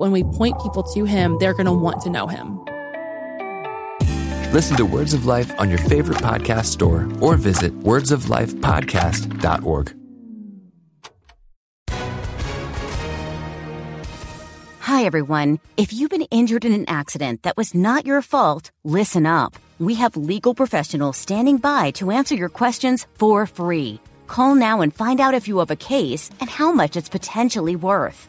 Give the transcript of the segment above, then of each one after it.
When we point people to him, they're going to want to know him. Listen to Words of Life on your favorite podcast store or visit wordsoflifepodcast.org. Hi, everyone. If you've been injured in an accident that was not your fault, listen up. We have legal professionals standing by to answer your questions for free. Call now and find out if you have a case and how much it's potentially worth.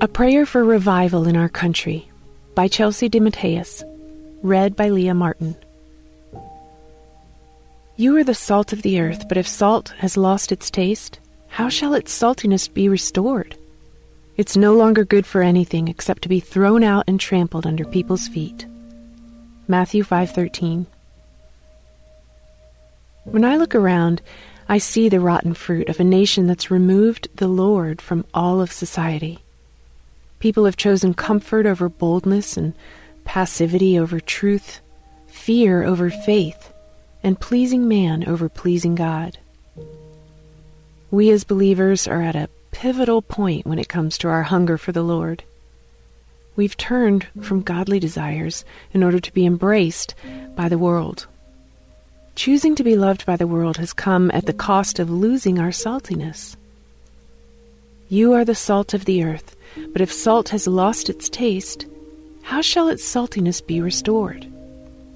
A Prayer for Revival in Our Country by Chelsea DeMatteis. Read by Leah Martin. You are the salt of the earth, but if salt has lost its taste, how shall its saltiness be restored? It's no longer good for anything except to be thrown out and trampled under people's feet. Matthew 5:13. When I look around, I see the rotten fruit of a nation that's removed the Lord from all of society. People have chosen comfort over boldness and passivity over truth, fear over faith, and pleasing man over pleasing God. We as believers are at a pivotal point when it comes to our hunger for the Lord. We've turned from godly desires in order to be embraced by the world. Choosing to be loved by the world has come at the cost of losing our saltiness. You are the salt of the earth, but if salt has lost its taste, how shall its saltiness be restored?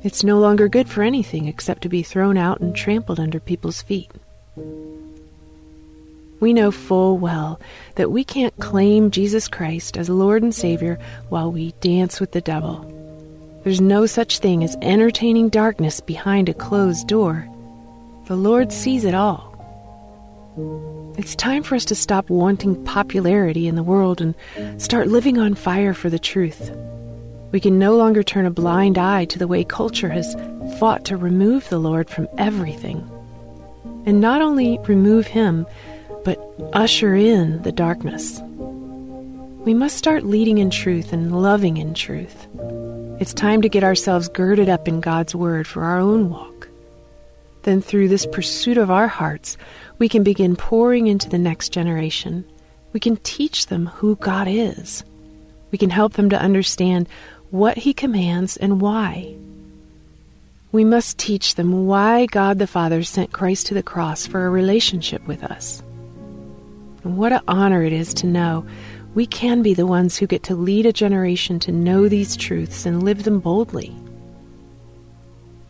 It's no longer good for anything except to be thrown out and trampled under people's feet. We know full well that we can't claim Jesus Christ as Lord and Savior while we dance with the devil. There's no such thing as entertaining darkness behind a closed door. The Lord sees it all. It's time for us to stop wanting popularity in the world and start living on fire for the truth. We can no longer turn a blind eye to the way culture has fought to remove the Lord from everything. And not only remove Him, but usher in the darkness. We must start leading in truth and loving in truth. It's time to get ourselves girded up in God's Word for our own walk. Then, through this pursuit of our hearts, we can begin pouring into the next generation. We can teach them who God is. We can help them to understand what He commands and why. We must teach them why God the Father sent Christ to the cross for a relationship with us. And what an honor it is to know we can be the ones who get to lead a generation to know these truths and live them boldly.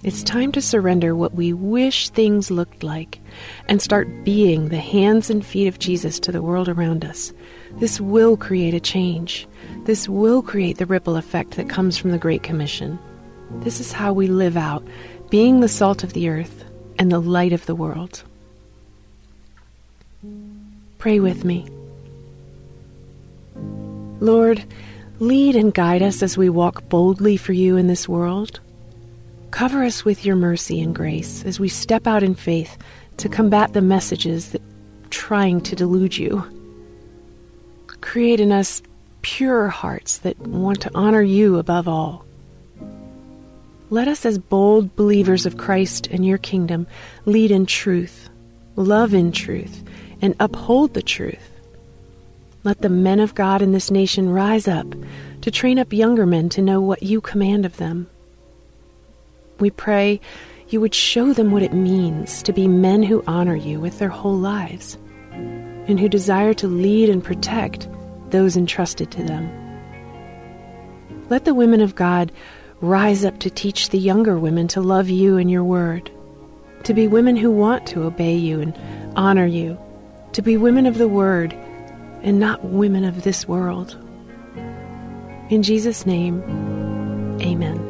It's time to surrender what we wish things looked like and start being the hands and feet of Jesus to the world around us. This will create a change. This will create the ripple effect that comes from the Great Commission. This is how we live out being the salt of the earth and the light of the world. Pray with me. Lord, lead and guide us as we walk boldly for you in this world. Cover us with your mercy and grace as we step out in faith to combat the messages that trying to delude you. Create in us pure hearts that want to honor you above all. Let us, as bold believers of Christ and your kingdom, lead in truth, love in truth, and uphold the truth. Let the men of God in this nation rise up to train up younger men to know what you command of them. We pray you would show them what it means to be men who honor you with their whole lives and who desire to lead and protect those entrusted to them. Let the women of God rise up to teach the younger women to love you and your word, to be women who want to obey you and honor you, to be women of the word and not women of this world. In Jesus' name, amen.